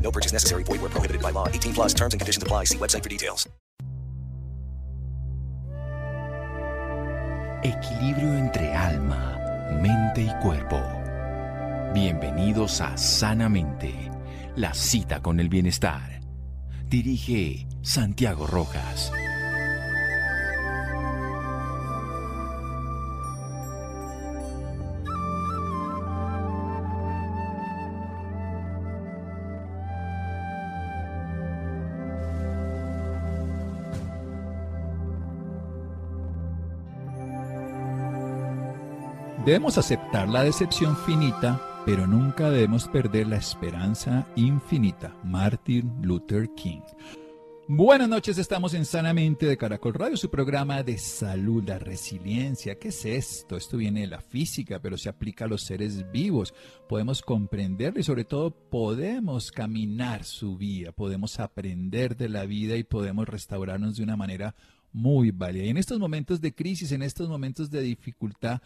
No purchase necessary. Void where prohibited by law. 18 plus terms and conditions apply. See website for details. Equilibrio entre alma, mente y cuerpo. Bienvenidos a Sanamente, la cita con el bienestar. Dirige Santiago Rojas. Debemos aceptar la decepción finita, pero nunca debemos perder la esperanza infinita. Martin Luther King. Buenas noches, estamos en Sanamente de Caracol Radio, su programa de salud, la resiliencia. ¿Qué es esto? Esto viene de la física, pero se aplica a los seres vivos. Podemos comprenderlo y sobre todo podemos caminar su vida, podemos aprender de la vida y podemos restaurarnos de una manera muy válida. Y en estos momentos de crisis, en estos momentos de dificultad,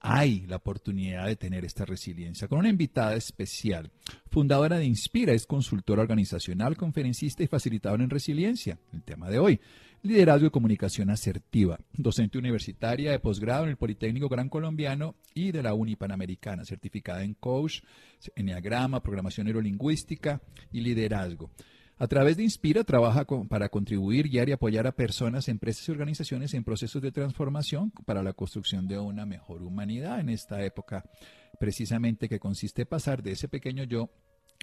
hay la oportunidad de tener esta resiliencia con una invitada especial. Fundadora de Inspira, es consultora organizacional, conferencista y facilitadora en resiliencia. El tema de hoy, liderazgo y comunicación asertiva. Docente universitaria de posgrado en el Politécnico Gran Colombiano y de la Uni Panamericana, certificada en coach, enneagrama, programación neurolingüística y liderazgo. A través de Inspira trabaja para contribuir, guiar y apoyar a personas, empresas y organizaciones en procesos de transformación para la construcción de una mejor humanidad en esta época, precisamente que consiste en pasar de ese pequeño yo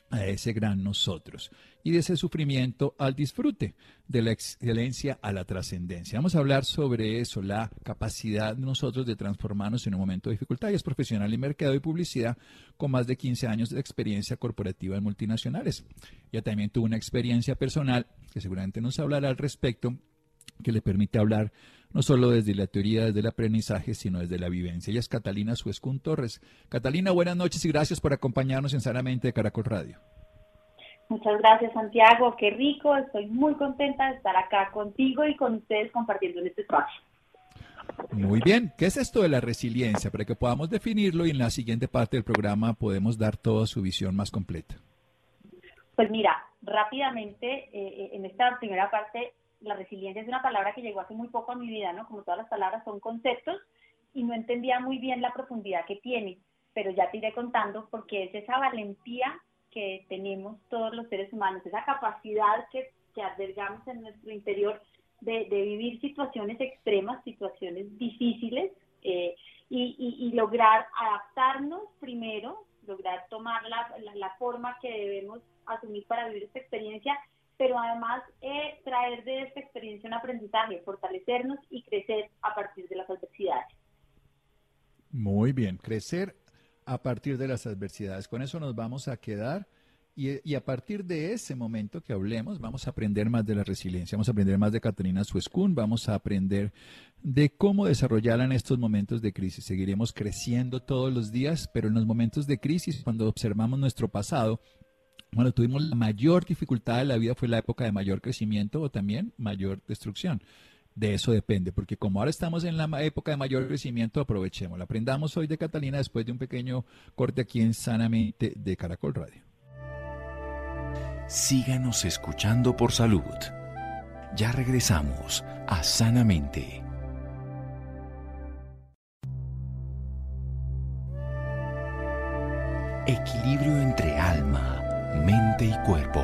a ese gran nosotros y de ese sufrimiento al disfrute, de la excelencia a la trascendencia. Vamos a hablar sobre eso, la capacidad de nosotros de transformarnos en un momento de dificultad. Y es profesional en mercado y publicidad con más de 15 años de experiencia corporativa en multinacionales. Ella también tuvo una experiencia personal que seguramente nos hablará al respecto que le permite hablar no solo desde la teoría, desde el aprendizaje, sino desde la vivencia. Ella es Catalina Suescun Torres. Catalina, buenas noches y gracias por acompañarnos en Sanamente de Caracol Radio. Muchas gracias, Santiago. Qué rico. Estoy muy contenta de estar acá contigo y con ustedes compartiendo en este espacio. Muy bien. ¿Qué es esto de la resiliencia? Para que podamos definirlo y en la siguiente parte del programa podemos dar toda su visión más completa. Pues mira, rápidamente, eh, en esta primera parte la resiliencia es una palabra que llegó hace muy poco a mi vida, ¿no? Como todas las palabras son conceptos y no entendía muy bien la profundidad que tiene, pero ya te iré contando porque es esa valentía que tenemos todos los seres humanos, esa capacidad que, que albergamos en nuestro interior de, vivir situaciones extremas, situaciones difíciles eh, y, lograr adaptarnos primero, lograr tomar la, la forma que debemos asumir para vivir esta experiencia pero además eh, traer de esta experiencia un aprendizaje, fortalecernos y crecer a partir de las adversidades. Muy bien, crecer a partir de las adversidades. Con eso nos vamos a quedar. Y, a partir de ese momento que hablemos, vamos a aprender más de la resiliencia, vamos a aprender más de Catalina Suescun, vamos a aprender de cómo desarrollarla en estos momentos de crisis. Seguiremos creciendo todos los días, pero en los momentos de crisis, cuando observamos nuestro pasado, bueno, tuvimos la mayor dificultad de la vida fue la época de mayor crecimiento o también mayor destrucción. De eso depende, porque como ahora estamos en la época de mayor crecimiento, aprovechemos. Aprendamos hoy de Catalina después de un pequeño corte aquí en Sanamente de Caracol Radio. Síganos escuchando por salud. Ya regresamos a Sanamente. Equilibrio entre alma mente y cuerpo.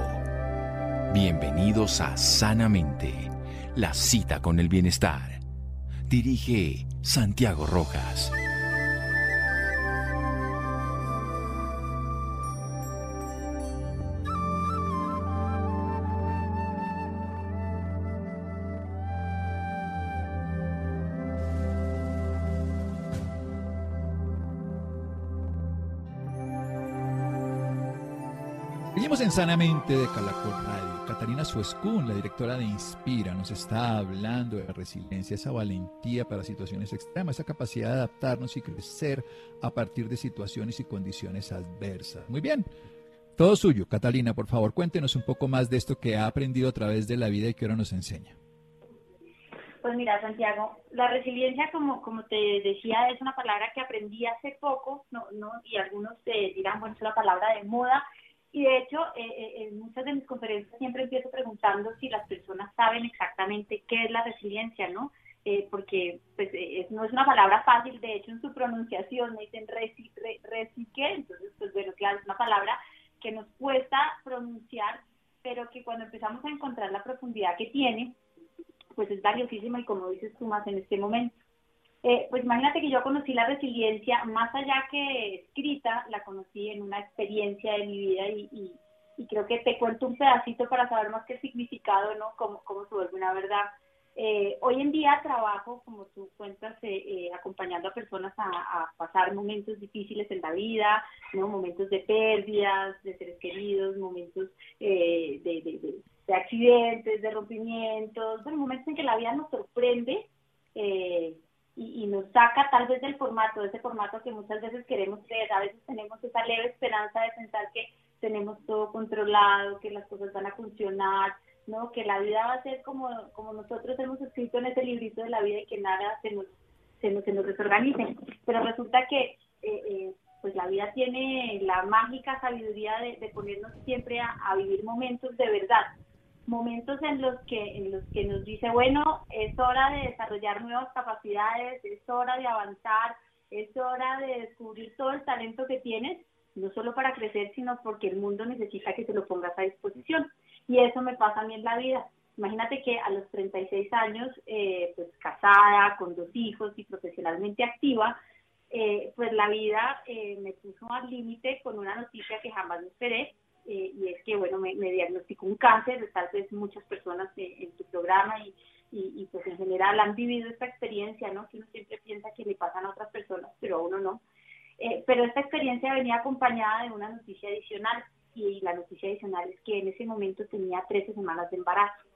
Bienvenidos a Sanamente, la cita con el bienestar. Dirige Santiago Rojas. Sanamente de Calacol Radio. Catalina Suescún, la directora de Inspira, nos está hablando de resiliencia, esa valentía para situaciones extremas, esa capacidad de adaptarnos y crecer a partir de situaciones y condiciones adversas. Muy bien. Todo suyo, Catalina, por favor, cuéntenos un poco más de esto que ha aprendido a través de la vida y que ahora nos enseña. Pues mira, Santiago, la resiliencia, como, como te decía, es una palabra que aprendí hace poco, no, no, y algunos te dirán, bueno, es una palabra de moda, y de hecho, eh, eh, en muchas de mis conferencias siempre empiezo preguntando si las personas saben exactamente qué es la resiliencia, ¿no? Eh, porque pues, no es una palabra fácil, de hecho en su pronunciación me dicen resi, entonces pues bueno, claro, es una palabra que nos cuesta pronunciar, pero que cuando empezamos a encontrar la profundidad que tiene, pues es valiosísima y como dices tú más en este momento. Eh, pues imagínate que yo conocí la resiliencia, más allá que escrita, la conocí en una experiencia de mi vida y, creo que te cuento un pedacito para saber más qué significado, ¿no? Cómo, cómo se vuelve una verdad. Eh, hoy en día trabajo, como tú cuentas, eh, acompañando a personas a, pasar momentos difíciles en la vida, ¿no? momentos de pérdidas de seres queridos, momentos de, de, de, accidentes, de rompimientos, bueno, momentos en que la vida nos sorprende. Eh, y, nos saca tal vez del formato, de ese formato que muchas veces queremos creer. A veces tenemos esa leve esperanza de pensar que tenemos todo controlado, que las cosas van a funcionar, ¿no? que la vida va a ser como, como nosotros hemos escrito en ese librito de la vida y que nada se nos, se nos, se nos desorganice. Pero resulta que eh, eh, pues la vida tiene la mágica sabiduría de, ponernos siempre a vivir momentos de verdad, momentos en los que en los que nos dice bueno es hora de desarrollar nuevas capacidades es hora de avanzar es hora de descubrir todo el talento que tienes no solo para crecer sino porque el mundo necesita que te lo pongas a disposición y eso me pasa a mí en la vida. Imagínate que a los 36 años eh, pues casada con dos hijos y profesionalmente activa eh, pues la vida eh, me puso al límite con una noticia que jamás me esperé eh, y es que, bueno, me, me, diagnosticó un cáncer, tal vez muchas personas en tu programa y, y, pues en general han vivido esta experiencia, ¿no? Que uno siempre piensa que le pasan a otras personas, pero a uno no. Eh, pero esta experiencia venía acompañada de una noticia adicional y la noticia adicional es que en ese momento tenía 13 semanas de embarazo.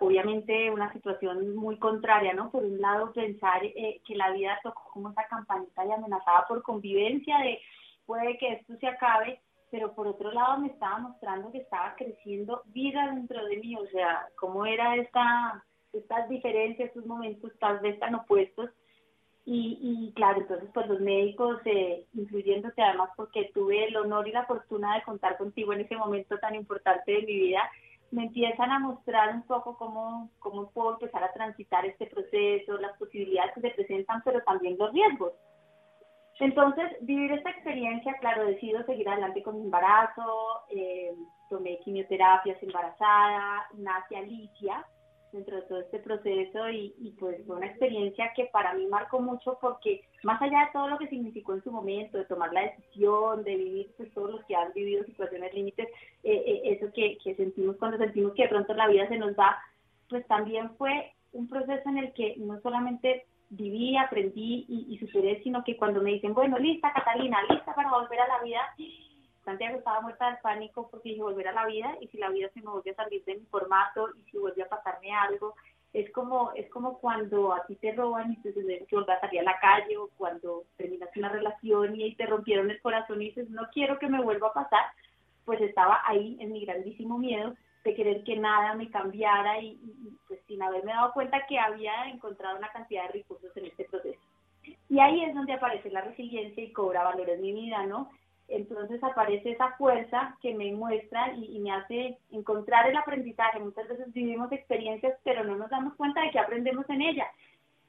Obviamente una situación muy contraria, ¿no? Por un lado pensar eh, que la vida tocó como esa campanita y amenazada por convivencia de puede que esto se acabe pero por otro lado me estaba mostrando que estaba creciendo vida dentro de mí, o sea, cómo era esta, estas diferencias, estos momentos tal vez tan opuestos. Y, y claro, entonces pues los médicos, eh, incluyéndote además porque tuve el honor y la fortuna de contar contigo en ese momento tan importante de mi vida, me empiezan a mostrar un poco cómo, cómo puedo empezar a transitar este proceso, las posibilidades que se presentan, pero también los riesgos. Entonces, vivir esta experiencia, claro, decido seguir adelante con mi embarazo, eh, tomé quimioterapias embarazada, nace Alicia dentro de todo este proceso y, y, pues fue una experiencia que para mí marcó mucho porque más allá de todo lo que significó en su momento, de tomar la decisión, de vivir pues todos los que han vivido situaciones límites, eh, eh, eso que, que sentimos cuando sentimos que de pronto la vida se nos va, pues también fue un proceso en el que no solamente viví, aprendí y, y, superé, sino que cuando me dicen, bueno, lista Catalina, lista para volver a la vida, Santiago estaba muerta de pánico porque dije volver a la vida y si la vida se me vuelve a salir de mi formato y si vuelve a pasarme algo, es como es como cuando a ti te roban y te tienes que volver a salir a la calle o cuando terminas una relación y te rompieron el corazón y dices, no quiero que me vuelva a pasar, pues estaba ahí en mi grandísimo miedo de querer que nada me cambiara y, pues sin haberme dado cuenta que había encontrado una cantidad de recursos en este proceso. Y ahí es donde aparece la resiliencia y cobra valor en mi vida, ¿no? Entonces aparece esa fuerza que me muestra y, me hace encontrar el aprendizaje. Muchas veces vivimos experiencias, pero no nos damos cuenta de que aprendemos en ellas.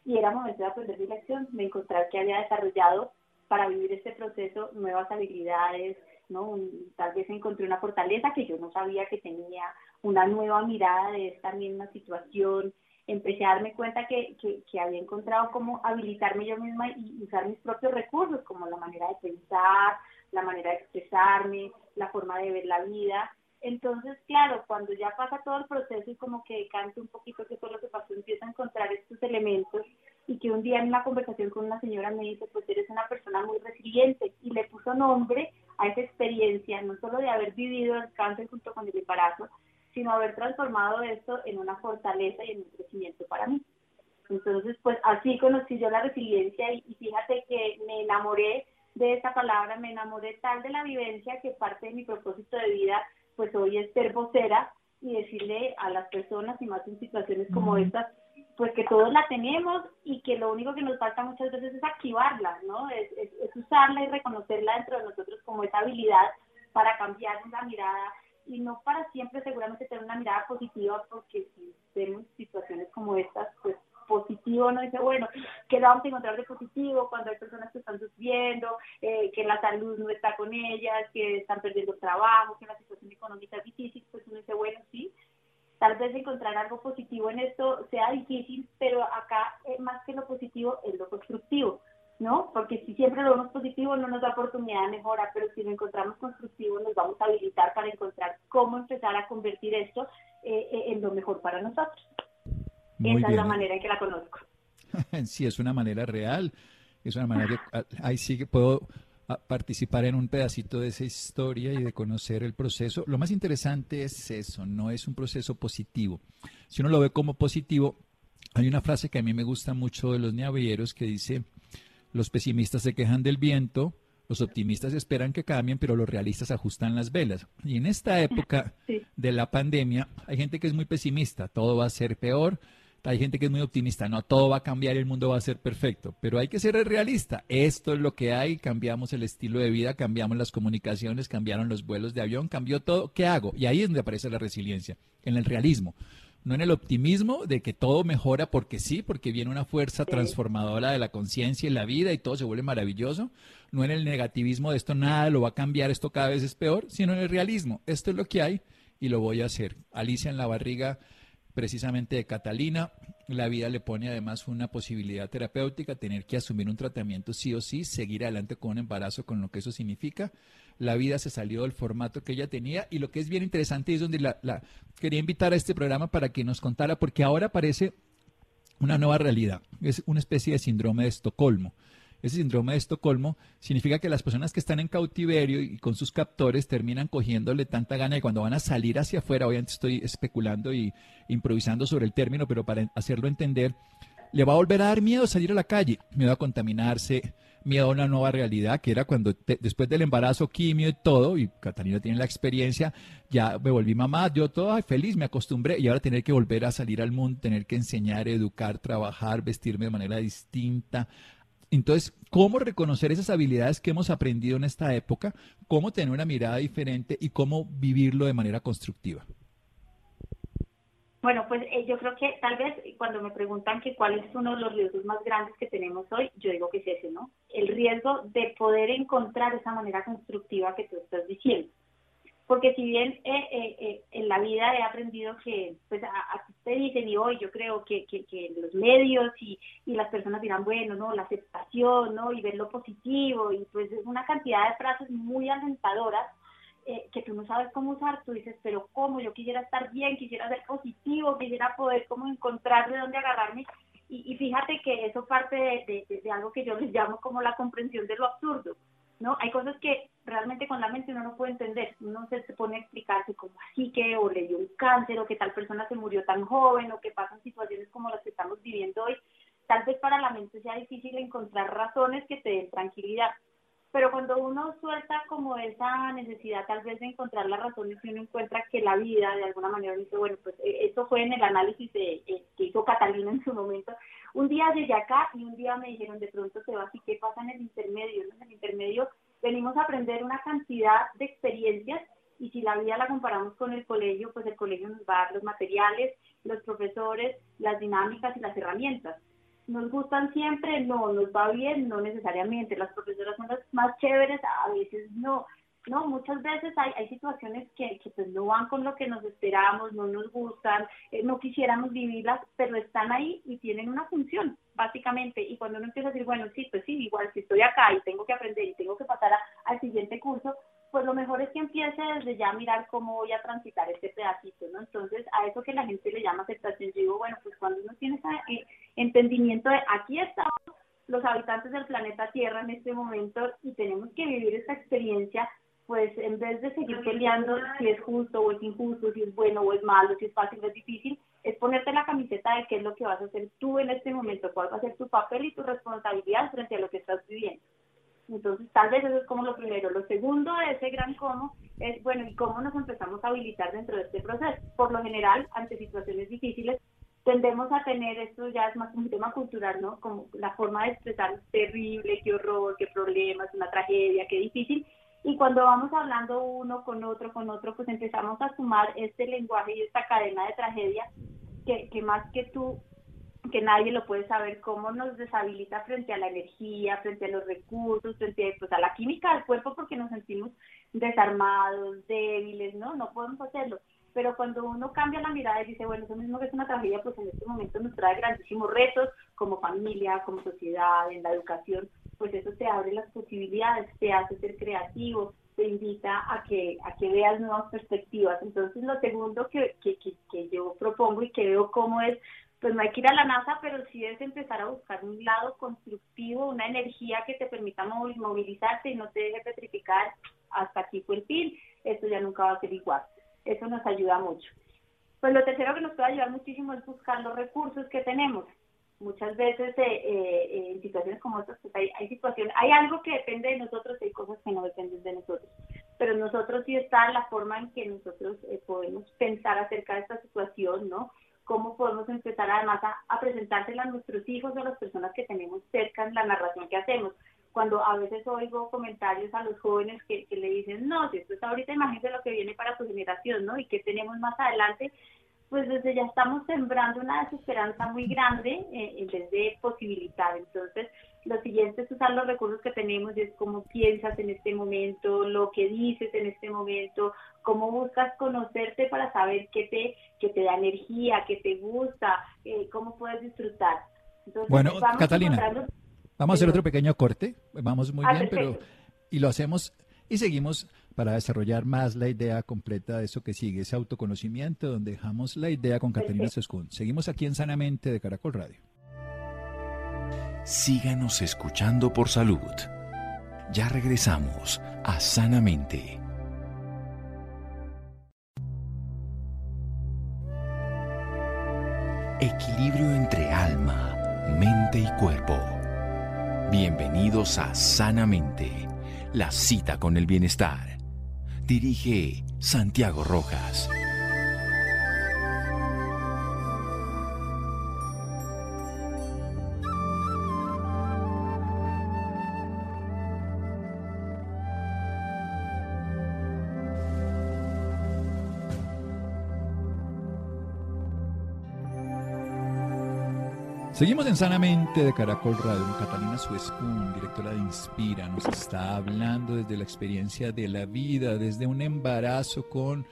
Y era momento de aprender mi lección, de encontrar que había desarrollado para vivir este proceso nuevas habilidades, ¿no? tal vez encontré una fortaleza que yo no sabía que tenía, una nueva mirada de esta misma situación, empecé a darme cuenta que, que, había encontrado cómo habilitarme yo misma y usar mis propios recursos, como la manera de pensar, la manera de expresarme, la forma de ver la vida. Entonces, claro, cuando ya pasa todo el proceso y como que decante un poquito qué fue lo que pasó, empiezo a encontrar estos elementos y que un día en una conversación con una señora me dice, pues eres una persona muy resiliente y le puso nombre a esa experiencia, no solo de haber vivido el cáncer junto con el embarazo, sino haber transformado esto en una fortaleza y en un crecimiento para mí. Entonces, pues así conocí yo la resiliencia y, fíjate que me enamoré de esa palabra, me enamoré tal de la vivencia que parte de mi propósito de vida, pues hoy es ser vocera y decirle a las personas y más en situaciones como estas, pues que todos la tenemos y que lo único que nos falta muchas veces es activarla, ¿no? Es, es usarla y reconocerla dentro de nosotros como esa habilidad para cambiar la mirada y no para siempre seguramente tener una mirada positiva, porque si vemos situaciones como estas, pues positivo no dice, bueno, ¿qué vamos a encontrar de positivo cuando hay personas que están sufriendo, eh, que la salud no está con ellas, que están perdiendo trabajo, que la situación económica es difícil? Pues uno dice, bueno, sí, tal vez encontrar algo positivo en esto sea difícil, pero acá eh, más que lo positivo es lo constructivo. ¿no? Porque si siempre lo vemos positivo no nos da oportunidad de mejora, pero si lo encontramos constructivo nos vamos a habilitar para encontrar cómo empezar a convertir esto eh, eh, en lo mejor para nosotros. Esa es la manera en que la conozco. sí, es una manera real, es una manera que ah, ahí sí que puedo participar en un pedacito de esa historia y de conocer el proceso. Lo más interesante es eso, no es un proceso positivo. Si uno lo ve como positivo, hay una frase que a mí me gusta mucho de los niaveros que dice, los pesimistas se quejan del viento, los optimistas esperan que cambien, pero los realistas ajustan las velas. Y en esta época de la pandemia hay gente que es muy pesimista, todo va a ser peor. Hay gente que es muy optimista, no, todo va a cambiar, el mundo va a ser perfecto, pero hay que ser realista. Esto es lo que hay, cambiamos el estilo de vida, cambiamos las comunicaciones, cambiaron los vuelos de avión, cambió todo. ¿Qué hago? Y ahí es donde aparece la resiliencia, en el realismo no en el optimismo de que todo mejora porque sí, porque viene una fuerza transformadora de la conciencia y la vida y todo se vuelve maravilloso, no en el negativismo de esto nada lo va a cambiar, esto cada vez es peor, sino en el realismo, esto es lo que hay y lo voy a hacer. Alicia en la barriga precisamente de Catalina, la vida le pone además una posibilidad terapéutica, tener que asumir un tratamiento sí o sí, seguir adelante con un embarazo, con lo que eso significa. La vida se salió del formato que ella tenía y lo que es bien interesante es donde la, quería invitar a este programa para que nos contara, porque ahora aparece una nueva realidad, es una especie de síndrome de Estocolmo. Ese síndrome de Estocolmo significa que las personas que están en cautiverio y con sus captores terminan cogiéndole tanta gana y cuando van a salir hacia afuera, obviamente estoy especulando y improvisando sobre el término, pero para hacerlo entender, le va a volver a dar miedo salir a la calle, miedo a contaminarse, miedo a una nueva realidad, que era cuando después del embarazo, quimio y todo, y Catalina tiene la experiencia, ya me volví mamá, yo todo feliz, me acostumbré, y ahora tener que volver a salir al mundo, tener que enseñar, educar, trabajar, vestirme de manera distinta. Entonces, ¿cómo reconocer esas habilidades que hemos aprendido en esta época? ¿Cómo tener una mirada diferente y cómo vivirlo de manera constructiva? Bueno, pues eh, yo creo que tal vez cuando me preguntan que cuál es uno de los riesgos más grandes que tenemos hoy, yo digo que es ese, ¿no? El riesgo de poder encontrar esa manera constructiva que tú estás diciendo. Porque si bien eh, eh, en la vida he aprendido que, pues a, ti te dicen y hoy yo creo que, que, los medios y, y, las personas dirán, bueno, ¿no? La aceptación, ¿no? Y ver lo positivo y pues es una cantidad de frases muy alentadoras eh, que tú no sabes cómo usar, tú dices, pero ¿cómo? Yo quisiera estar bien, quisiera ser positivo, quisiera poder como encontrar de dónde agarrarme. Y, fíjate que eso parte de, de, algo que yo les llamo como la comprensión de lo absurdo, ¿no? Hay cosas que realmente con la mente uno no puede entender, uno se, pone a explicarse como así que o le dio un cáncer o que tal persona se murió tan joven o que pasan situaciones como las que estamos viviendo hoy. Tal vez para la mente sea difícil encontrar razones que te den tranquilidad pero cuando uno suelta como esa necesidad tal vez de encontrar las razones y uno encuentra que la vida de alguna manera dice, bueno, pues eh, esto fue en el análisis de, eh, que hizo Catalina en su momento, un día llegué acá y un día me dijeron de pronto se va así, ¿qué pasa en el intermedio? En el intermedio venimos a aprender una cantidad de experiencias y si la vida la comparamos con el colegio, pues el colegio nos va a dar los materiales, los profesores, las dinámicas y las herramientas. Nos gustan siempre, no, nos va bien, no necesariamente, las profesoras son las más chéveres, a veces no, no, muchas veces hay, hay situaciones que, que pues no van con lo que nos esperamos, no nos gustan, eh, no quisiéramos vivirlas, pero están ahí y tienen una función, básicamente. Y cuando uno empieza a decir, bueno, sí, pues sí, igual si estoy acá y tengo que aprender y tengo que pasar al siguiente curso, pues lo mejor es que empiece desde ya a mirar cómo voy a transitar este pedacito, ¿no? Entonces, a eso que la gente le llama aceptación, digo, bueno, pues cuando uno tiene ese eh, entendimiento de aquí estamos los habitantes del planeta Tierra en este momento y tenemos que vivir esta experiencia, pues en vez de seguir peleando si es justo o es injusto, si es bueno o es malo, si es fácil o es difícil, es ponerte la camiseta de qué es lo que vas a hacer tú en este momento, cuál va a ser tu papel y tu responsabilidad frente a lo que estás viviendo. Entonces, tal vez eso es como lo primero. Lo segundo de ese gran cómo es, bueno, ¿y cómo nos empezamos a habilitar dentro de este proceso? Por lo general, ante situaciones difíciles, tendemos a tener, esto ya es más un tema cultural, ¿no? Como la forma de expresar terrible, qué horror, qué problema, es una tragedia, qué difícil. Y cuando vamos hablando uno con otro, con otro, pues empezamos a sumar este lenguaje y esta cadena de tragedia que, que más que tú que nadie lo puede saber, cómo nos deshabilita frente a la energía, frente a los recursos, frente pues, a la química del cuerpo, porque nos sentimos desarmados, débiles, ¿no? No podemos hacerlo. Pero cuando uno cambia la mirada y dice, bueno, eso mismo que es una tragedia, pues en este momento nos trae grandísimos retos como familia, como sociedad, en la educación, pues eso te abre las posibilidades, te hace ser creativo, te invita a que, a que veas nuevas perspectivas. Entonces, lo segundo que, que, que, que yo propongo y que veo cómo es pues no hay que ir a la NASA, pero sí es empezar a buscar un lado constructivo, una energía que te permita movilizarte y no te deje petrificar hasta aquí fue el fin, esto ya nunca va a ser igual. Eso nos ayuda mucho. Pues lo tercero que nos puede ayudar muchísimo es buscar los recursos que tenemos. Muchas veces eh, eh, en situaciones como estas, pues hay, hay situaciones, hay algo que depende de nosotros y hay cosas que no dependen de nosotros. Pero nosotros sí está la forma en que nosotros eh, podemos pensar acerca de esta situación, ¿no? cómo podemos empezar además a, a presentársela a nuestros hijos o a las personas que tenemos cerca en la narración que hacemos. Cuando a veces oigo comentarios a los jóvenes que, que le dicen, no, si esto está ahorita, imagínate lo que viene para su generación, ¿no? Y que tenemos más adelante, pues desde ya estamos sembrando una desesperanza muy grande eh, en vez de posibilitar. Entonces, lo siguiente es usar los recursos que tenemos y es cómo piensas en este momento, lo que dices en este momento, cómo buscas conocerte para saber qué te, qué te da energía, qué te gusta, eh, cómo puedes disfrutar. bueno, Catalina, vamos a hacer otro pequeño corte, vamos muy ah, bien, pero y lo hacemos y seguimos para desarrollar más la idea completa de eso que sigue, ese autoconocimiento, donde dejamos la idea con Catalina Sescún. Seguimos aquí en Sanamente de Caracol Radio síganos escuchando por salud. Ya regresamos a Sanamente. Equilibrio entre alma, mente y cuerpo. Bienvenidos a Sanamente, la cita con el bienestar. Dirige Santiago Rojas. Seguimos en Sanamente de Caracol Radio. Catalina Suespun, directora de Inspira, nos está hablando desde la experiencia de la vida, desde un embarazo con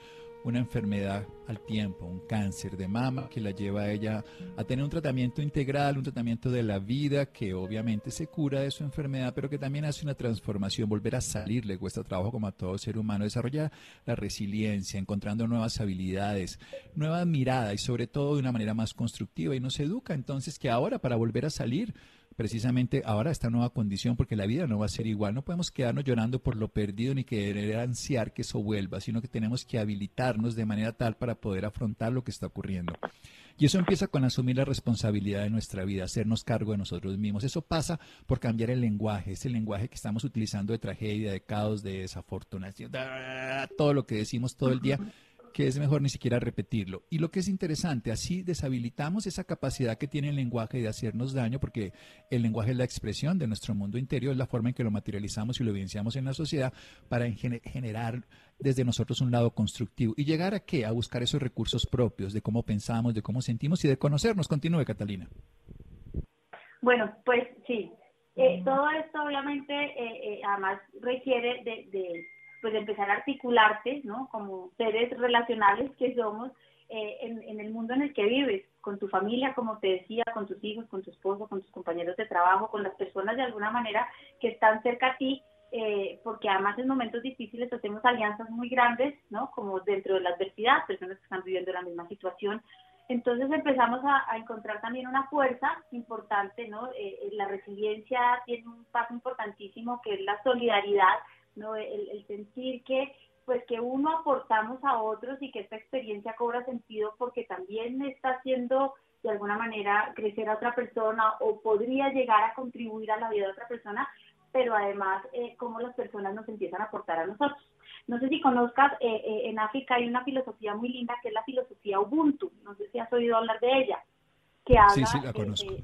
una enfermedad al tiempo, un cáncer de mama que la lleva a ella a tener un tratamiento integral, un tratamiento de la vida que obviamente se cura de su enfermedad, pero que también hace una transformación, volver a salir, le cuesta trabajo como a todo ser humano, desarrolla la resiliencia, encontrando nuevas habilidades, nueva mirada y sobre todo de una manera más constructiva. Y nos educa entonces que ahora para volver a salir precisamente ahora esta nueva condición, porque la vida no va a ser igual. No podemos quedarnos llorando por lo perdido ni querer ansiar que eso vuelva, sino que tenemos que habilitarnos de manera tal para poder afrontar lo que está ocurriendo. Y eso empieza con asumir la responsabilidad de nuestra vida, hacernos cargo de nosotros mismos. Eso pasa por cambiar el lenguaje, ese lenguaje que estamos utilizando de tragedia, de caos, de desafortunación, todo lo que decimos todo el día que es mejor ni siquiera repetirlo. Y lo que es interesante, así deshabilitamos esa capacidad que tiene el lenguaje de hacernos daño, porque el lenguaje es la expresión de nuestro mundo interior, es la forma en que lo materializamos y lo evidenciamos en la sociedad para generar desde nosotros un lado constructivo. ¿Y llegar a qué? A buscar esos recursos propios de cómo pensamos, de cómo sentimos y de conocernos. Continúe, Catalina. Bueno, pues sí. Eh, todo esto obviamente eh, eh, además requiere de pues empezar a articularte, ¿no? Como seres relacionales que somos eh, en, en, el mundo en el que vives, con tu familia, como te decía, con tus hijos, con tu esposo, con tus compañeros de trabajo, con las personas de alguna manera que están cerca a ti, eh, porque además en momentos difíciles hacemos alianzas muy grandes, ¿no? Como dentro de la adversidad, personas que están viviendo la misma situación. Entonces empezamos a, a encontrar también una fuerza importante, ¿no? Eh, eh la resiliencia tiene un paso importantísimo que es la solidaridad, ¿no? El, el sentir que pues que uno aportamos a otros y que esta experiencia cobra sentido porque también está haciendo de alguna manera crecer a otra persona o podría llegar a contribuir a la vida de otra persona, pero además eh, cómo las personas nos empiezan a aportar a nosotros. No sé si conozcas, eh, eh, en África hay una filosofía muy linda que es la filosofía Ubuntu, no sé si has oído hablar de ella, que habla, sí, sí, la conozco.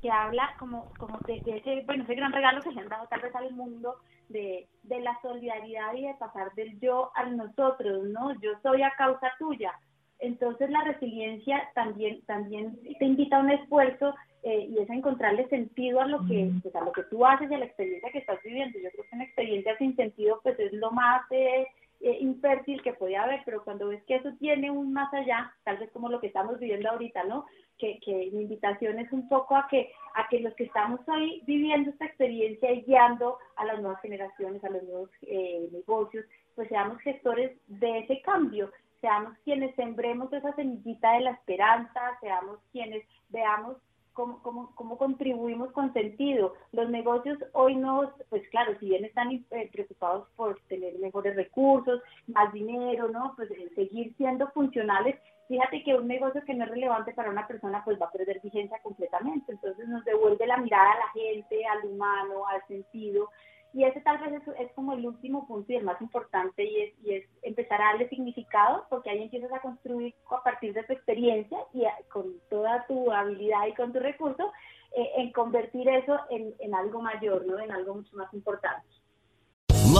que habla como, como de, de, ese, bueno, ese gran regalo que se han dado tal vez al mundo de, de la solidaridad y de pasar del yo al nosotros, ¿no? Yo soy a causa tuya. Entonces la resiliencia también, también te invita a un esfuerzo eh, y es a encontrarle sentido a lo que pues, a lo que tú haces y a la experiencia que estás viviendo. Yo creo que una experiencia sin sentido pues es lo más eh, eh, infértil que puede haber, pero cuando ves que eso tiene un más allá, tal vez como lo que estamos viviendo ahorita, ¿no? Que, que mi invitación es un poco a que a que los que estamos hoy viviendo esta experiencia y guiando a las nuevas generaciones, a los nuevos eh, negocios, pues seamos gestores de ese cambio seamos quienes sembremos esa semillita de la esperanza, seamos quienes veamos cómo, cómo, cómo contribuimos con sentido. Los negocios hoy no, pues claro, si bien están eh, preocupados por tener mejores recursos, más dinero, ¿no? Pues eh, seguir siendo funcionales, fíjate que un negocio que no es relevante para una persona pues va a perder vigencia completamente. Entonces nos devuelve la mirada a la gente, al humano, al sentido. Y ese tal vez es, es, como el último punto y el más importante y es, y es empezar a darle significado porque ahí empiezas a construir a partir de tu experiencia y a, con toda tu habilidad y con tu recurso eh, en convertir eso en, en algo mayor, ¿no? En algo mucho más importante.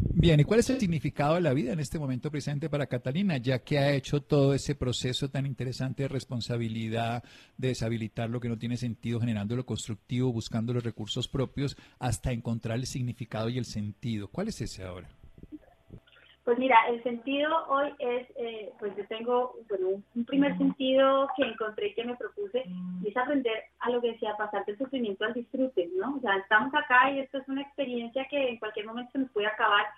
Bien, ¿y cuál es el significado de la vida en este momento presente para Catalina, ya que ha hecho todo ese proceso tan interesante de responsabilidad, de deshabilitar lo que no tiene sentido, generando lo constructivo, buscando los recursos propios, hasta encontrar el significado y el sentido? ¿Cuál es ese ahora? Pues mira, el sentido hoy es, eh, pues yo tengo bueno, un primer sentido que encontré que me propuse y es aprender a lo que decía, pasar del sufrimiento al disfrute, ¿no? O sea, estamos acá y esto es una experiencia que en cualquier momento se nos puede acabar,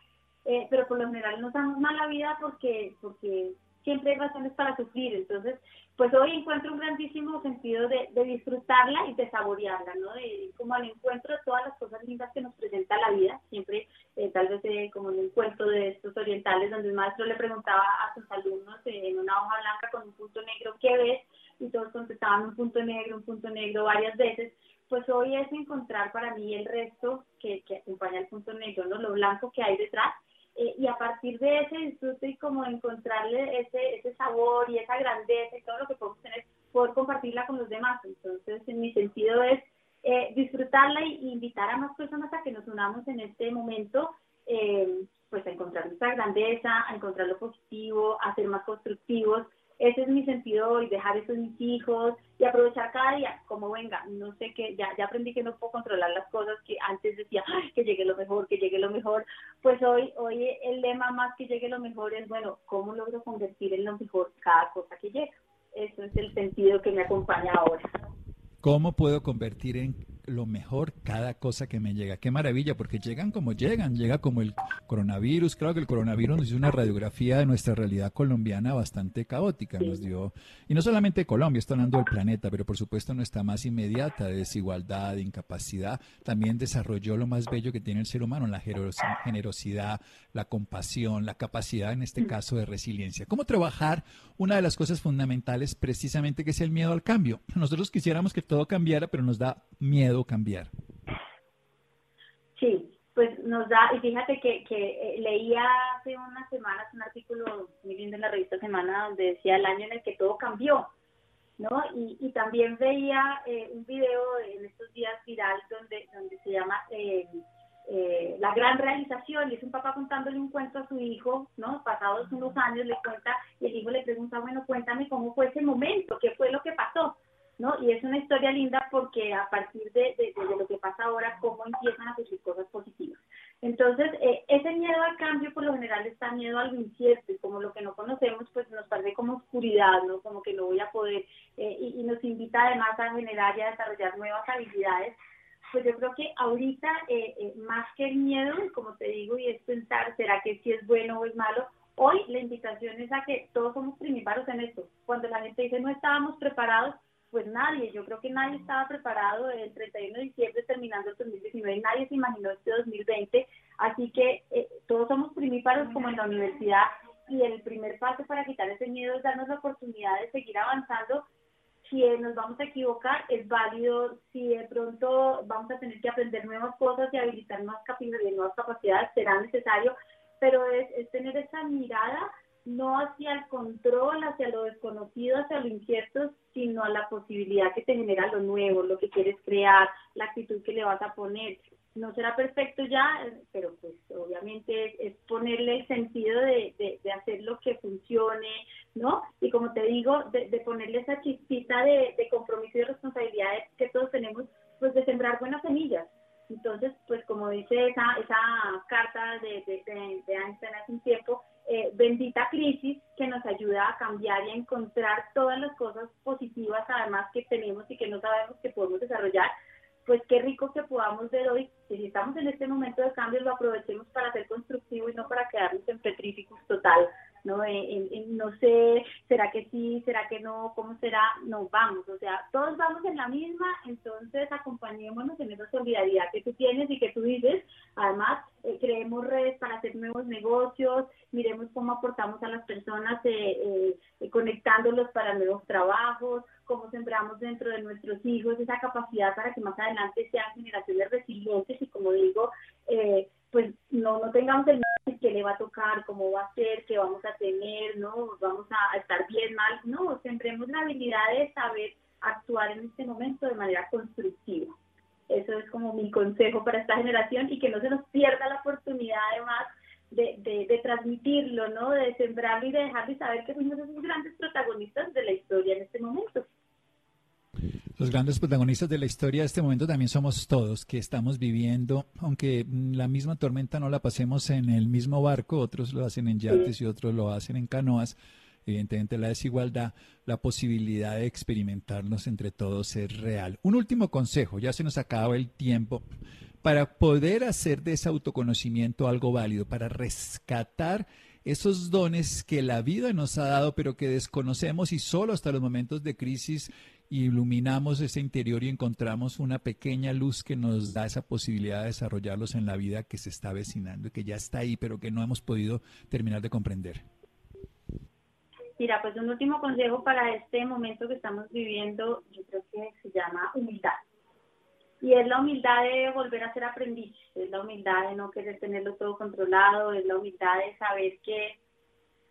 eh, pero por lo general nos damos mal la vida porque, porque siempre hay razones para sufrir. Entonces, pues hoy encuentro un grandísimo sentido de, de disfrutarla y de saborearla, ¿no? De, como al encuentro de todas las cosas lindas que nos presenta la vida, siempre eh, tal vez eh, como en un cuento de estos orientales donde el maestro le preguntaba a sus alumnos eh, en una hoja blanca con un punto negro, ¿qué ves? Y todos contestaban un punto negro, un punto negro varias veces. Pues hoy es encontrar para mí el resto que, que acompaña el punto negro, ¿no? Lo blanco que hay detrás eh, y a partir de ese disfrute y como encontrarle ese, ese sabor y esa grandeza y todo lo que podemos tener, poder compartirla con los demás. Entonces, en mi sentido es eh, disfrutarla y, invitar a más personas a que nos unamos en este momento, eh, pues a encontrar nuestra grandeza, a encontrar lo positivo, a ser más constructivos ese es mi sentido hoy, dejar eso en mis hijos y aprovechar cada día como venga. No sé qué, ya, ya aprendí que no puedo controlar las cosas que antes decía, que llegue lo mejor, que llegue lo mejor. Pues hoy, hoy el lema más que llegue lo mejor es, bueno, ¿cómo logro convertir en lo mejor cada cosa que llega? Eso es el sentido que me acompaña ahora. ¿Cómo puedo convertir en lo mejor cada cosa que me llega. Qué maravilla, porque llegan como llegan, llega como el coronavirus. Claro que el coronavirus nos hizo una radiografía de nuestra realidad colombiana bastante caótica. Nos dio, y no solamente Colombia, está hablando del planeta, pero por supuesto nuestra más inmediata de desigualdad, de incapacidad, también desarrolló lo más bello que tiene el ser humano, la generosidad, la compasión, la capacidad en este caso de resiliencia. ¿Cómo trabajar una de las cosas fundamentales precisamente que es el miedo al cambio? Nosotros quisiéramos que todo cambiara, pero nos da miedo cambiar? Sí, pues nos da, y fíjate que, que eh, leía hace unas semanas un artículo muy lindo en la revista Semana donde decía el año en el que todo cambió, ¿no? Y, también veía eh, un video en estos días viral donde, donde se llama eh, eh, La Gran Realización, y es un papá contándole un cuento a su hijo, ¿no? Pasados unos años le cuenta, y el hijo le pregunta, bueno, cuéntame cómo fue ese momento, qué fue lo que pasó. ¿No? Y es una historia linda porque a partir de, de, lo que pasa ahora, cómo empiezan a surgir cosas positivas. Entonces, eh, ese miedo al cambio por lo general está miedo a lo incierto y como lo que no conocemos, pues nos parece como oscuridad, ¿no? Como que no voy a poder eh, y, y, nos invita además a generar y a desarrollar nuevas habilidades. Pues yo creo que ahorita, eh, eh más que el miedo, como te digo, y es pensar, ¿será que si es bueno o es malo? Hoy la invitación es a que todos somos primíparos en esto. Cuando la gente dice no estábamos preparados, pues nadie, yo creo que nadie estaba preparado el 31 de diciembre terminando el 2019, nadie se imaginó este 2020, así que eh, todos somos primíparos como en la universidad y el primer paso para quitar ese miedo es darnos la oportunidad de seguir avanzando. Si nos vamos a equivocar, es válido. Si de pronto vamos a tener que aprender nuevas cosas y habilitar nuevas, nuevas capacidades, será necesario, pero es, es tener esa mirada no hacia el control, hacia lo desconocido, hacia lo incierto, sino a la posibilidad que te genera lo nuevo, lo que quieres crear, la actitud que le vas a poner. No será perfecto ya, pero pues obviamente es, ponerle el sentido de, de, hacer lo que funcione, ¿no? Y como te digo, de, de ponerle esa chispita de, de compromiso y de responsabilidad que todos tenemos, pues de sembrar buenas semillas. Entonces, pues como dice esa, esa carta de, de, de Einstein hace un tiempo, eh, bendita crisis que nos ayuda a cambiar y a encontrar todas las cosas positivas además que tenemos y que no sabemos que podemos desarrollar, pues qué rico que podamos ver hoy, si estamos en este momento de cambio lo aprovechemos para ser constructivo y no para quedarnos en petríficos total, ¿no? En, no sé, ¿será que sí? ¿Será que no? ¿Cómo será? No, vamos, o sea, todos vamos en la misma, entonces acompañémonos en esa solidaridad que tú tienes y que tú dices, además, eh, creemos redes para hacer nuevos negocios, miremos cómo aportamos a las personas eh, eh, conectándolos para nuevos trabajos, cómo sembramos dentro de nuestros hijos esa capacidad para que más adelante sean generaciones resilientes y como digo, pues no, no tengamos el miedo de qué le va a tocar, cómo va a ser, qué vamos a tener, no, vamos a estar bien, mal, no, sembremos la habilidad de saber actuar en este momento de manera constructiva. Eso es como mi consejo para esta generación y que no se nos pierda la oportunidad además de, de, de, transmitirlo, ¿no? De sembrarlo y de dejarlo saber que fuimos esos grandes protagonistas de la historia en este momento. Los grandes protagonistas de la historia de este momento también somos todos que estamos viviendo, aunque la misma tormenta no la pasemos en el mismo barco, otros lo hacen en yates y otros lo hacen en canoas, evidentemente la desigualdad, la posibilidad de experimentarnos entre todos es real. Un último consejo, ya se nos acaba el tiempo, para poder hacer de ese autoconocimiento algo válido, para rescatar esos dones que la vida nos ha dado, pero que desconocemos y solo hasta los momentos de crisis iluminamos ese interior y encontramos una pequeña luz que nos da esa posibilidad de desarrollarlos en la vida que se está avecinando y que ya está ahí, pero que no hemos podido terminar de comprender. Mira, pues un último consejo para este momento que estamos viviendo, yo creo que se llama humildad. Y es la humildad de volver a ser aprendiz, es la humildad de no querer tenerlo todo controlado, es la humildad de saber que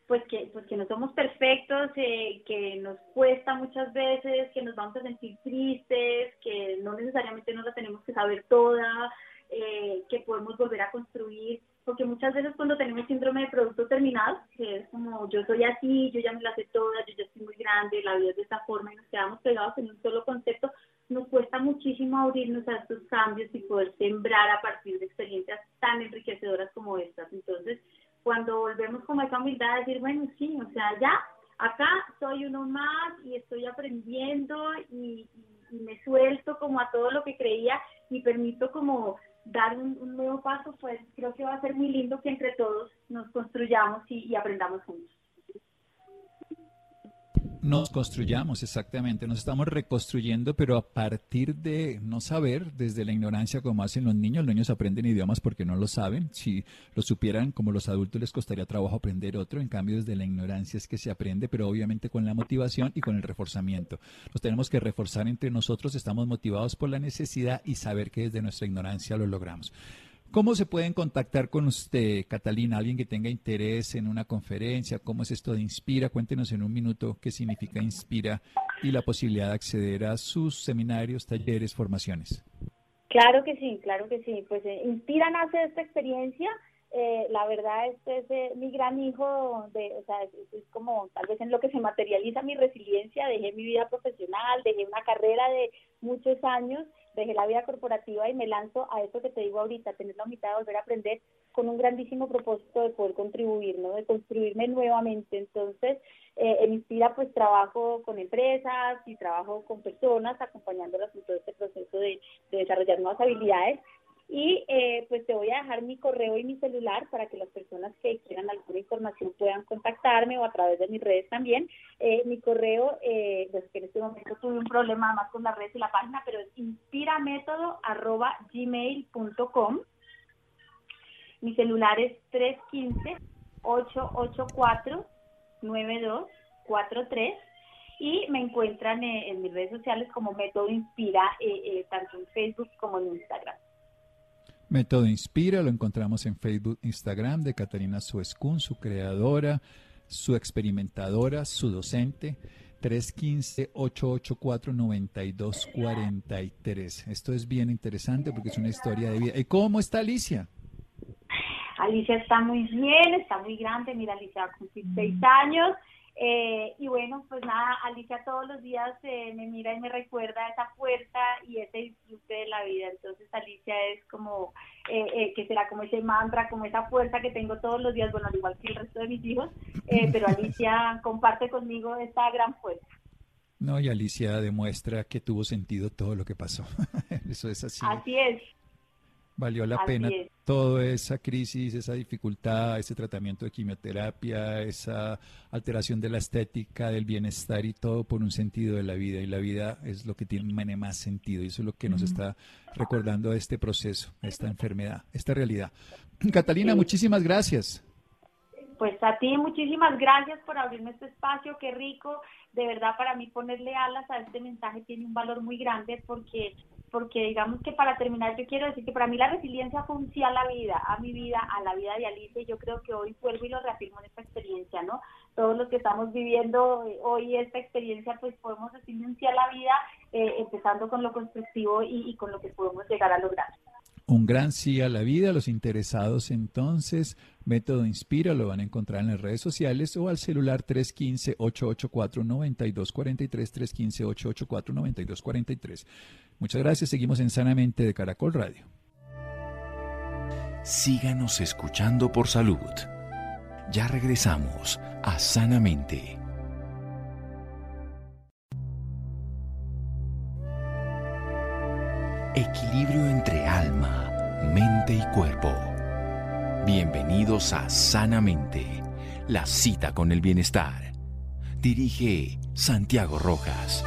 pues que pues que no somos perfectos, eh, que nos cuesta muchas veces, que nos vamos a sentir tristes, que no necesariamente nos la tenemos que saber toda, eh, que podemos volver a construir porque muchas veces cuando tenemos síndrome de producto terminado, que es como yo soy así, yo ya me la sé toda, yo ya estoy muy grande, la vida es de esta forma y nos quedamos pegados en un solo concepto, nos cuesta muchísimo abrirnos a estos cambios y poder sembrar a partir de experiencias tan enriquecedoras como estas. Entonces, cuando volvemos con esa humildad a decir, bueno, sí, o sea, ya, acá soy uno más y estoy aprendiendo y, y me suelto como a todo lo que creía y permito como dar un, nuevo paso, pues creo que va a ser muy lindo que entre todos nos construyamos y aprendamos juntos nos construyamos, exactamente, nos estamos reconstruyendo, pero a partir de no saber, desde la ignorancia como hacen los niños, los niños aprenden idiomas porque no lo saben, si lo supieran como los adultos les costaría trabajo aprender otro, en cambio desde la ignorancia es que se aprende, pero obviamente con la motivación y con el reforzamiento. Nos tenemos que reforzar entre nosotros, estamos motivados por la necesidad y saber que desde nuestra ignorancia lo logramos. ¿Cómo se pueden contactar con usted, Catalina? Alguien que tenga interés en una conferencia, ¿cómo es esto de Inspira? Cuéntenos en un minuto qué significa Inspira y la posibilidad de acceder a sus seminarios, talleres, formaciones. Claro que sí, claro que sí. Pues eh, Inspira nace esta experiencia. Eh, la verdad, este es eh, mi gran hijo, de, o sea, es, es, como tal vez en lo que se materializa mi resiliencia. Dejé mi vida profesional, dejé una carrera de muchos años dejé la vida corporativa y me lanzo a esto que te digo ahorita, tener la mitad de volver a aprender con un grandísimo propósito de poder contribuir, ¿no? De construirme nuevamente. Entonces, eh, en Inspira pues trabajo con empresas y trabajo con personas acompañándolas en todo este proceso de, de desarrollar nuevas habilidades y eh, pues te voy a dejar mi correo y mi celular para que las personas que quieran alguna información puedan contactarme o a través de mis redes también. Eh, mi correo, eh, pues que en este momento tuve un problema más con las redes y la página, pero es inspiramétodo.gmail.com. Mi celular es 315-884-9243 y me encuentran en mis redes sociales como Método Inspira, tanto en Facebook como en Instagram. Método Inspira lo encontramos en Facebook, Instagram de Catalina Suescun, su creadora, su experimentadora, su docente. 315-884-9243. Esto es bien interesante porque es una historia de vida. ¿Y cómo está Alicia? Alicia está muy bien, está muy grande. Mira, Alicia va a cumplir seis años. Eh, y bueno, pues nada, Alicia todos los días eh, me mira y me recuerda esa fuerza y ese disfrute de la vida. Entonces Alicia es como, eh, que será como ese mantra, como esa fuerza que tengo todos los días, bueno, al igual que el resto de mis hijos, pero Alicia comparte conmigo esta gran fuerza. No, y Alicia demuestra que tuvo sentido todo lo que pasó. Eso es así. Así es. Valió la pena toda esa crisis, esa dificultad, ese tratamiento de quimioterapia, esa alteración de la estética, del bienestar y todo por un sentido de la vida. Y la vida es lo que tiene más sentido y eso es lo que nos está recordando este proceso, esta enfermedad, esta realidad. Catalina, muchísimas gracias. Pues a ti muchísimas gracias por abrirme este espacio, qué rico. De verdad para mí ponerle alas a este mensaje tiene un valor muy grande porque porque digamos que para terminar yo quiero decir que para mí la resiliencia fue un a la vida, a mi vida, a la vida de Alicia y yo creo que hoy vuelvo y lo reafirmo en esta experiencia, ¿no? Todos los que estamos viviendo hoy esta experiencia pues podemos decirle un sí a la vida eh, empezando con lo constructivo y, y con lo que podemos llegar a lograr. Un gran sí a la vida. Los interesados entonces, Método Inspira, lo van a encontrar en las redes sociales o al celular 315-884-9243, 315-884-9243. Muchas gracias. Seguimos en Sanamente de Caracol Radio. Síganos escuchando por salud. Ya regresamos a Sanamente. Equilibrio entre alma, mente y cuerpo. Bienvenidos a Sanamente, la cita con el bienestar. Dirige Santiago Rojas.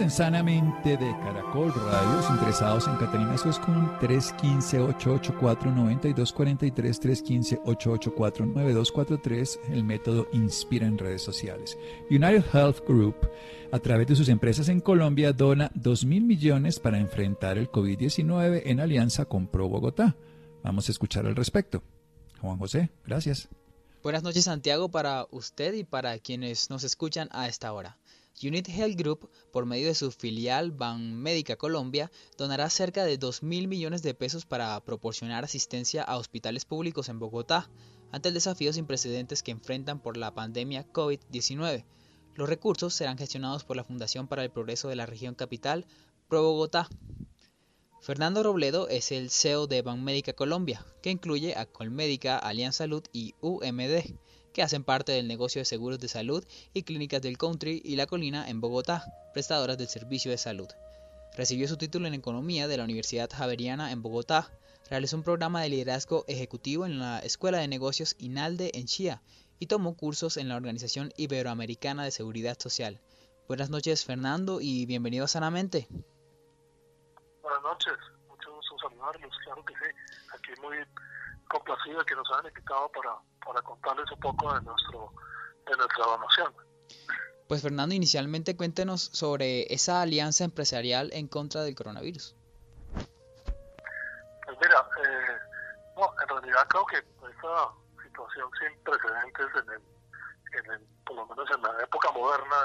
Seguimos en Sanamente de Caracol Radio, interesados en Catarina Suescun, 315-884-9243, 315-884-9243, el método Inspira en redes sociales. United Health Group, a través de sus empresas en Colombia, dona 2 mil millones para enfrentar el COVID-19 en alianza con Pro Bogotá. Vamos a escuchar al respecto. Juan José, gracias. Buenas noches Santiago para usted y para quienes nos escuchan a esta hora. Unit Health Group, por medio de su filial Banmédica Colombia, donará cerca de 2 mil millones de pesos para proporcionar asistencia a hospitales públicos en Bogotá, ante el desafío sin precedentes que enfrentan por la pandemia COVID-19. Los recursos serán gestionados por la Fundación para el Progreso de la Región Capital, Pro Bogotá. Fernando Robledo es el CEO de Banmédica Colombia, que incluye a Colmédica, Alianza Salud y UMD que hacen parte del negocio de seguros de salud y clínicas del country y la colina en Bogotá, prestadoras del servicio de salud. Recibió su título en Economía de la Universidad Javeriana en Bogotá. Realizó un programa de liderazgo ejecutivo en la Escuela de Negocios INALDE en Chía y tomó cursos en la Organización Iberoamericana de Seguridad Social. Buenas noches Fernando y bienvenido Sanamente. ayudarlos, claro que sí. Aquí muy complacido de que nos hayan invitado para, para contarles un poco de, nuestro, de nuestra donación. Pues Fernando, inicialmente cuéntenos sobre esa alianza empresarial en contra del coronavirus. Pues mira, eh, no, en realidad creo que esta situación sin precedentes en el, en el, por lo menos en la época moderna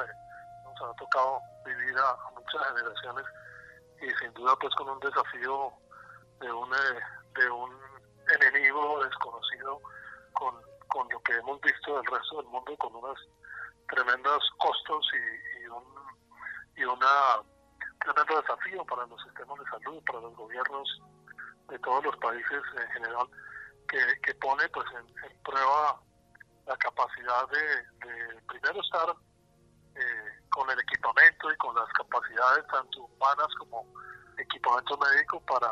nos ha tocado vivir a, muchas generaciones y sin duda pues con un desafío de un, eh, de un enemigo desconocido con, con lo que hemos visto del resto del mundo con unos tremendos costos y, y un y una tremendo desafío para los sistemas de salud, para los gobiernos de todos los países en general, que, que pone pues en, prueba la capacidad de, primero estar eh, con el equipamiento y con las capacidades tanto humanas como equipamiento médico para,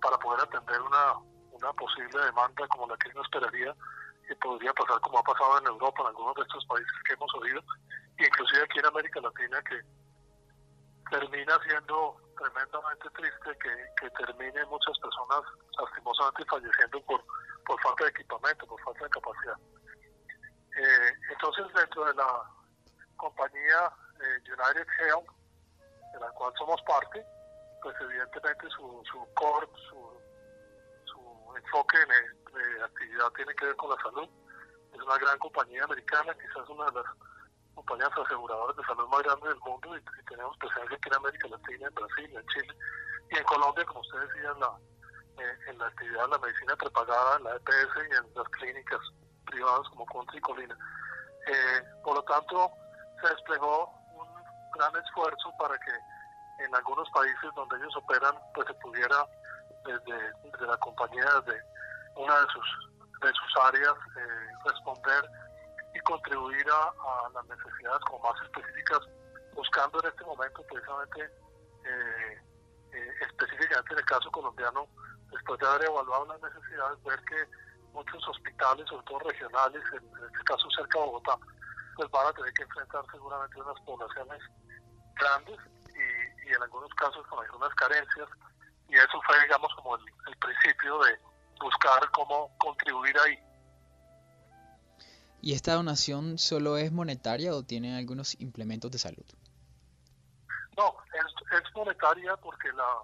para poder atender una, una posible demanda como la que uno esperaría que podría pasar como ha pasado en Europa, en algunos de estos países que hemos oído, inclusive aquí en América Latina, que termina siendo tremendamente triste que, que termine muchas personas lastimosamente falleciendo por, por falta de equipamiento, por falta de capacidad. Eh, entonces, dentro de la compañía eh, United Health, de la cual somos parte, pues evidentemente su, su core, su enfoque de actividad tiene que ver con la salud. Es una gran compañía americana, quizás una de las compañías aseguradoras de salud más grandes del mundo y, tenemos presencia aquí en América Latina, en Brasil, en Chile y en Colombia, como ustedes decían, la, eh, en la actividad de la medicina prepagada, en la EPS y en las clínicas privadas como Contra y Colina. Eh, por lo tanto, se desplegó un gran esfuerzo para que en algunos países donde ellos operan, pues se pudiera desde, la compañía, desde una de sus, de sus áreas, eh, responder y contribuir a, las necesidades como más específicas, buscando en este momento precisamente, eh, eh, específicamente en el caso colombiano, después de haber evaluado las necesidades, ver que muchos hospitales, sobre todo regionales, en, este caso cerca de Bogotá, pues van a tener que enfrentar seguramente unas poblaciones grandes y, en algunos casos con algunas carencias. Y eso fue, digamos, como el principio de buscar cómo contribuir ahí. ¿Y esta donación solo es monetaria o tiene algunos implementos de salud? No, es, monetaria porque la,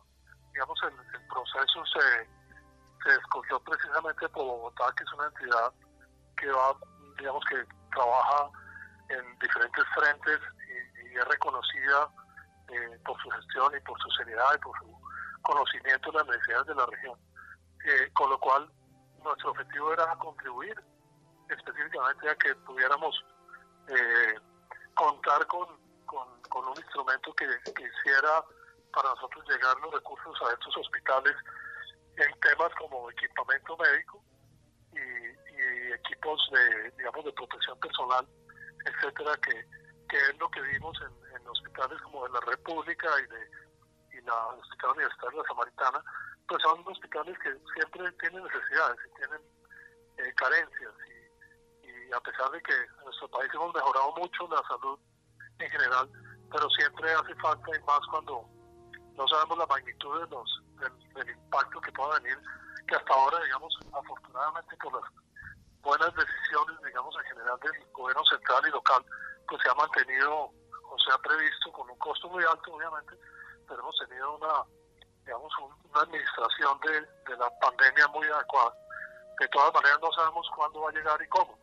digamos, el, proceso se, se escogió precisamente por Bogotá, que es una entidad que va, digamos, que trabaja en diferentes frentes y, es reconocida eh, por su gestión y por su seriedad y por su conocimiento de las necesidades de la región. Eh, con lo cual, nuestro objetivo era contribuir específicamente a que pudiéramos eh, contar con, con, un instrumento que, hiciera para nosotros llegar los recursos a estos hospitales en temas como equipamiento médico y, equipos de digamos de protección personal etcétera que, que es lo que vimos en, hospitales como de la República y de la Hospital Universitario de la Samaritana pues son hospitales que siempre tienen necesidades y tienen eh, carencias a pesar de que en nuestro país hemos mejorado mucho la salud en general, pero siempre hace falta y más cuando no sabemos la magnitud de los, del, impacto que pueda venir, que hasta ahora, digamos, afortunadamente por las buenas decisiones, digamos, en general del gobierno central y local, pues se ha mantenido o se ha previsto con un costo muy alto, obviamente, pero hemos tenido una, digamos, una administración de, de la pandemia muy adecuada. De todas maneras, no sabemos cuándo va a llegar y cómo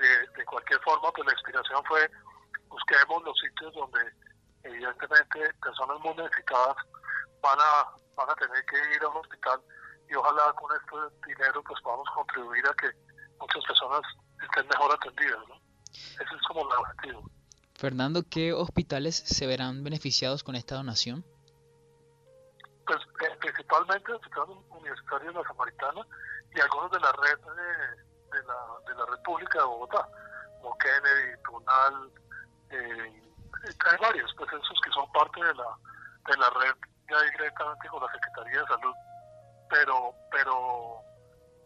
de, cualquier forma, pues la inspiración fue busquemos los sitios donde evidentemente personas muy necesitadas van a, van a tener que ir a un hospital y ojalá con este dinero pues podamos contribuir a que muchas personas estén mejor atendidas. ¿no? Ese es como el objetivo. Fernando, ¿qué hospitales se verán beneficiados con esta donación? Pues eh, principalmente el Hospital Universitario de la Samaritana y algunos de la red de de la, de la República de Bogotá, como Kennedy, Tunal, eh, hay varios, pues esos que son parte de la, de la red ya directamente con la Secretaría de Salud, pero, pero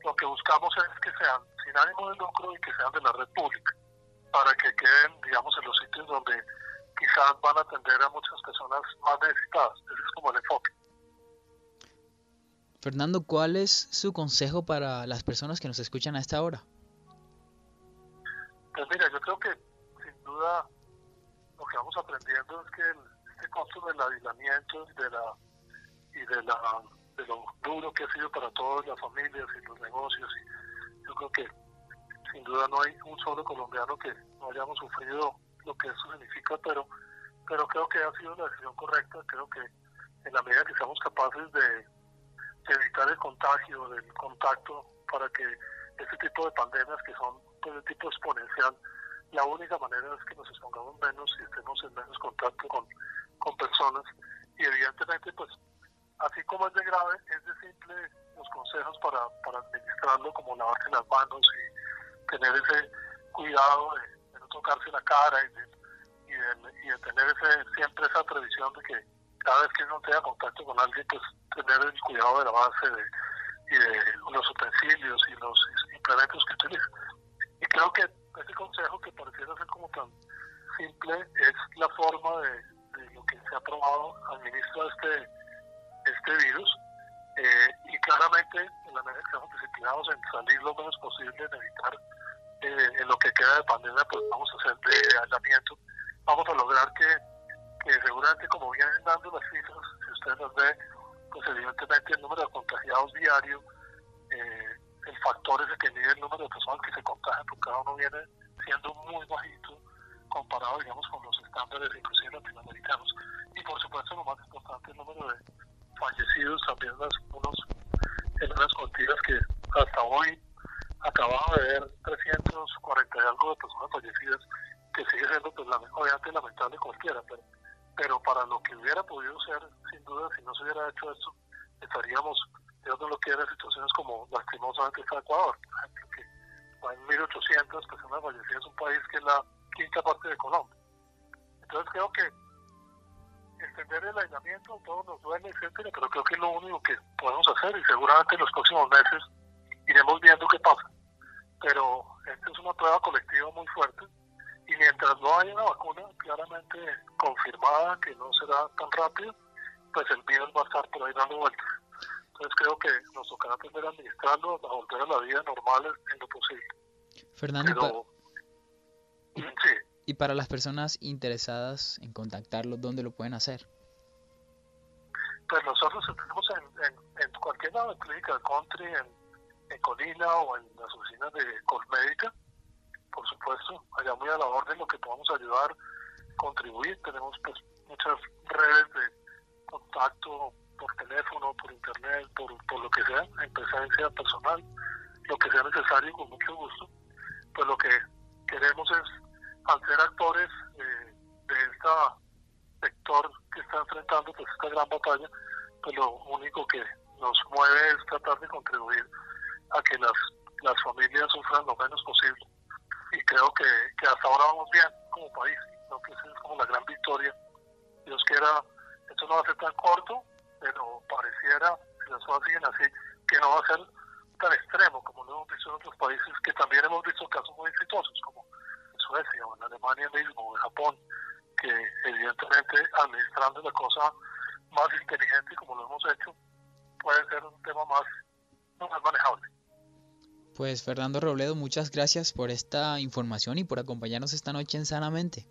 lo que buscamos es que sean sin ánimo de lucro y que sean de la red pública, para que queden, digamos, en los sitios donde quizás van a atender a muchas personas más necesitadas. Ese es como el enfoque. Fernando, ¿cuál es su consejo para las personas que nos escuchan a esta hora? Pues mira, yo creo que sin duda lo que vamos aprendiendo es que el, este costo del aislamiento y de la y de la de lo duro que ha sido para todas las familias y los negocios y yo creo que sin duda no hay un solo colombiano que no hayamos sufrido lo que eso significa pero pero creo que ha sido la decisión correcta. Creo que en la medida que seamos capaces de, evitar el contagio del contacto para que este tipo de pandemias que son pues, de tipo exponencial la única manera es que nos expongamos menos y estemos en menos contacto con, con personas. Y evidentemente pues así como es de grave es de simple los consejos para, para administrarlo como lavarse las manos y tener ese cuidado de, no tocarse la cara y de, y de, tener ese, siempre esa previsión de que cada vez que uno tenga contacto con alguien pues tener el cuidado de la base de, y de los utensilios y los implementos que utiliza y creo que ese consejo que pareciera ser como tan simple es la forma de, lo que se ha probado administra este, este virus. Eh, y claramente, en la medida que estamos disciplinados en salir lo menos posible, en evitar eh, en lo que queda de pandemia, pues vamos a hacer de aislamiento, vamos a lograr que, que seguramente, como vienen dando las cifras, si usted las ve, pues evidentemente el número de contagiados diario, eh, el factor ese que mide el número de personas que se contagian por cada uno viene siendo muy bajito comparado, digamos, con los estándares inclusive latinoamericanos. Y por supuesto, lo más importante, el número de fallecidos, también las, unos, en unas cuantías que hasta hoy acabamos de ver 340 y algo de personas fallecidas, que sigue siendo, pues, obviamente, lamentable cualquiera, pero, pero para lo que hubiera podido ser, sin duda, si no se hubiera hecho esto, estaríamos Dios no lo quiera, situaciones como lastimosamente está Ecuador, por ejemplo, que hay 1.800 personas fallecidas, un país que es la quinta parte de Colombia. Entonces creo que extender el aislamiento, todo nos duele, etcétera, pero creo que es lo único que podemos hacer y seguramente en los próximos meses iremos viendo qué pasa. Pero esta es una prueba colectiva muy fuerte y mientras no haya una vacuna claramente confirmada que no será tan rápido, pues el virus va a estar por ahí dando vueltas. Entonces creo que nos tocará aprender a administrarlo, a volver a la vida normal en lo posible. Fernando, y, para las personas interesadas en contactarlo, ¿dónde lo pueden hacer? Pues nosotros tenemos en, en, cualquier lado de clínica country, en, en Colina o en las oficinas de Colmédica, por supuesto, allá muy a la orden lo que podamos ayudar, contribuir. Tenemos pues muchas redes de contacto por teléfono, por internet, por, por lo que sea, en presencia personal, lo que sea necesario con mucho gusto. Pues lo que queremos es, al ser actores eh, de este sector que está enfrentando pues esta gran batalla, pues lo único que nos mueve es tratar de contribuir a que las, las familias sufran lo menos posible. Y creo que, que hasta ahora vamos bien como país, creo que es como la gran victoria. Dios quiera, esto no va a ser tan corto, pero pareciera, si las cosas siguen así, que no va a ser tan extremo como lo hemos visto en otros países, que también hemos visto casos muy exitosos, como en Suecia o en Alemania mismo o en Japón, que evidentemente administrando la cosa más inteligente como lo hemos hecho, puede ser un tema más, más manejable. Pues Fernando Robledo, muchas gracias por esta información y por acompañarnos esta noche en Sanamente.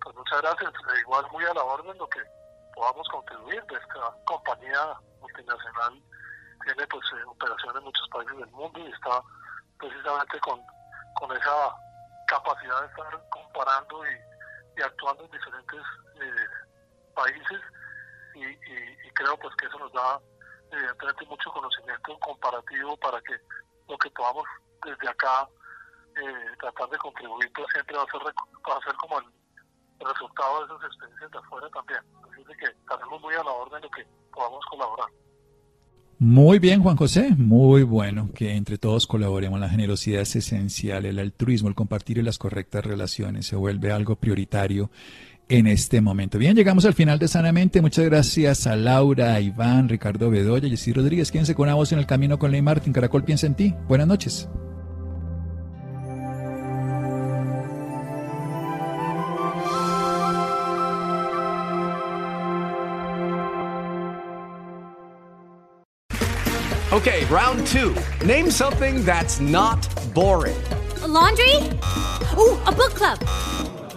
Pues muchas gracias, igual muy a la orden lo que podamos contribuir. Esta compañía multinacional tiene pues eh, operaciones en muchos países del mundo y está precisamente con, con esa capacidad de estar comparando y, actuando en diferentes eh, países y, y, creo pues que eso nos da evidentemente mucho conocimiento comparativo para que lo que podamos desde acá eh, tratar de contribuir pues siempre va a ser, va ser como el, resultado de esas experiencias de afuera también. Así que estaremos muy a la orden de que podamos colaborar. Muy bien, Juan José, muy bueno que entre todos colaboremos. La generosidad es esencial, el altruismo, el compartir y las correctas relaciones se vuelve algo prioritario en este momento. Bien, llegamos al final de Sanamente. Muchas gracias a Laura, a Iván, Ricardo Bedoya, Jessy Rodríguez. Quédense con una voz en el camino con Ley Martín. Caracol piensa en ti. Buenas noches. Okay, round two. Name something that's not boring. A laundry? Ooh, a book club.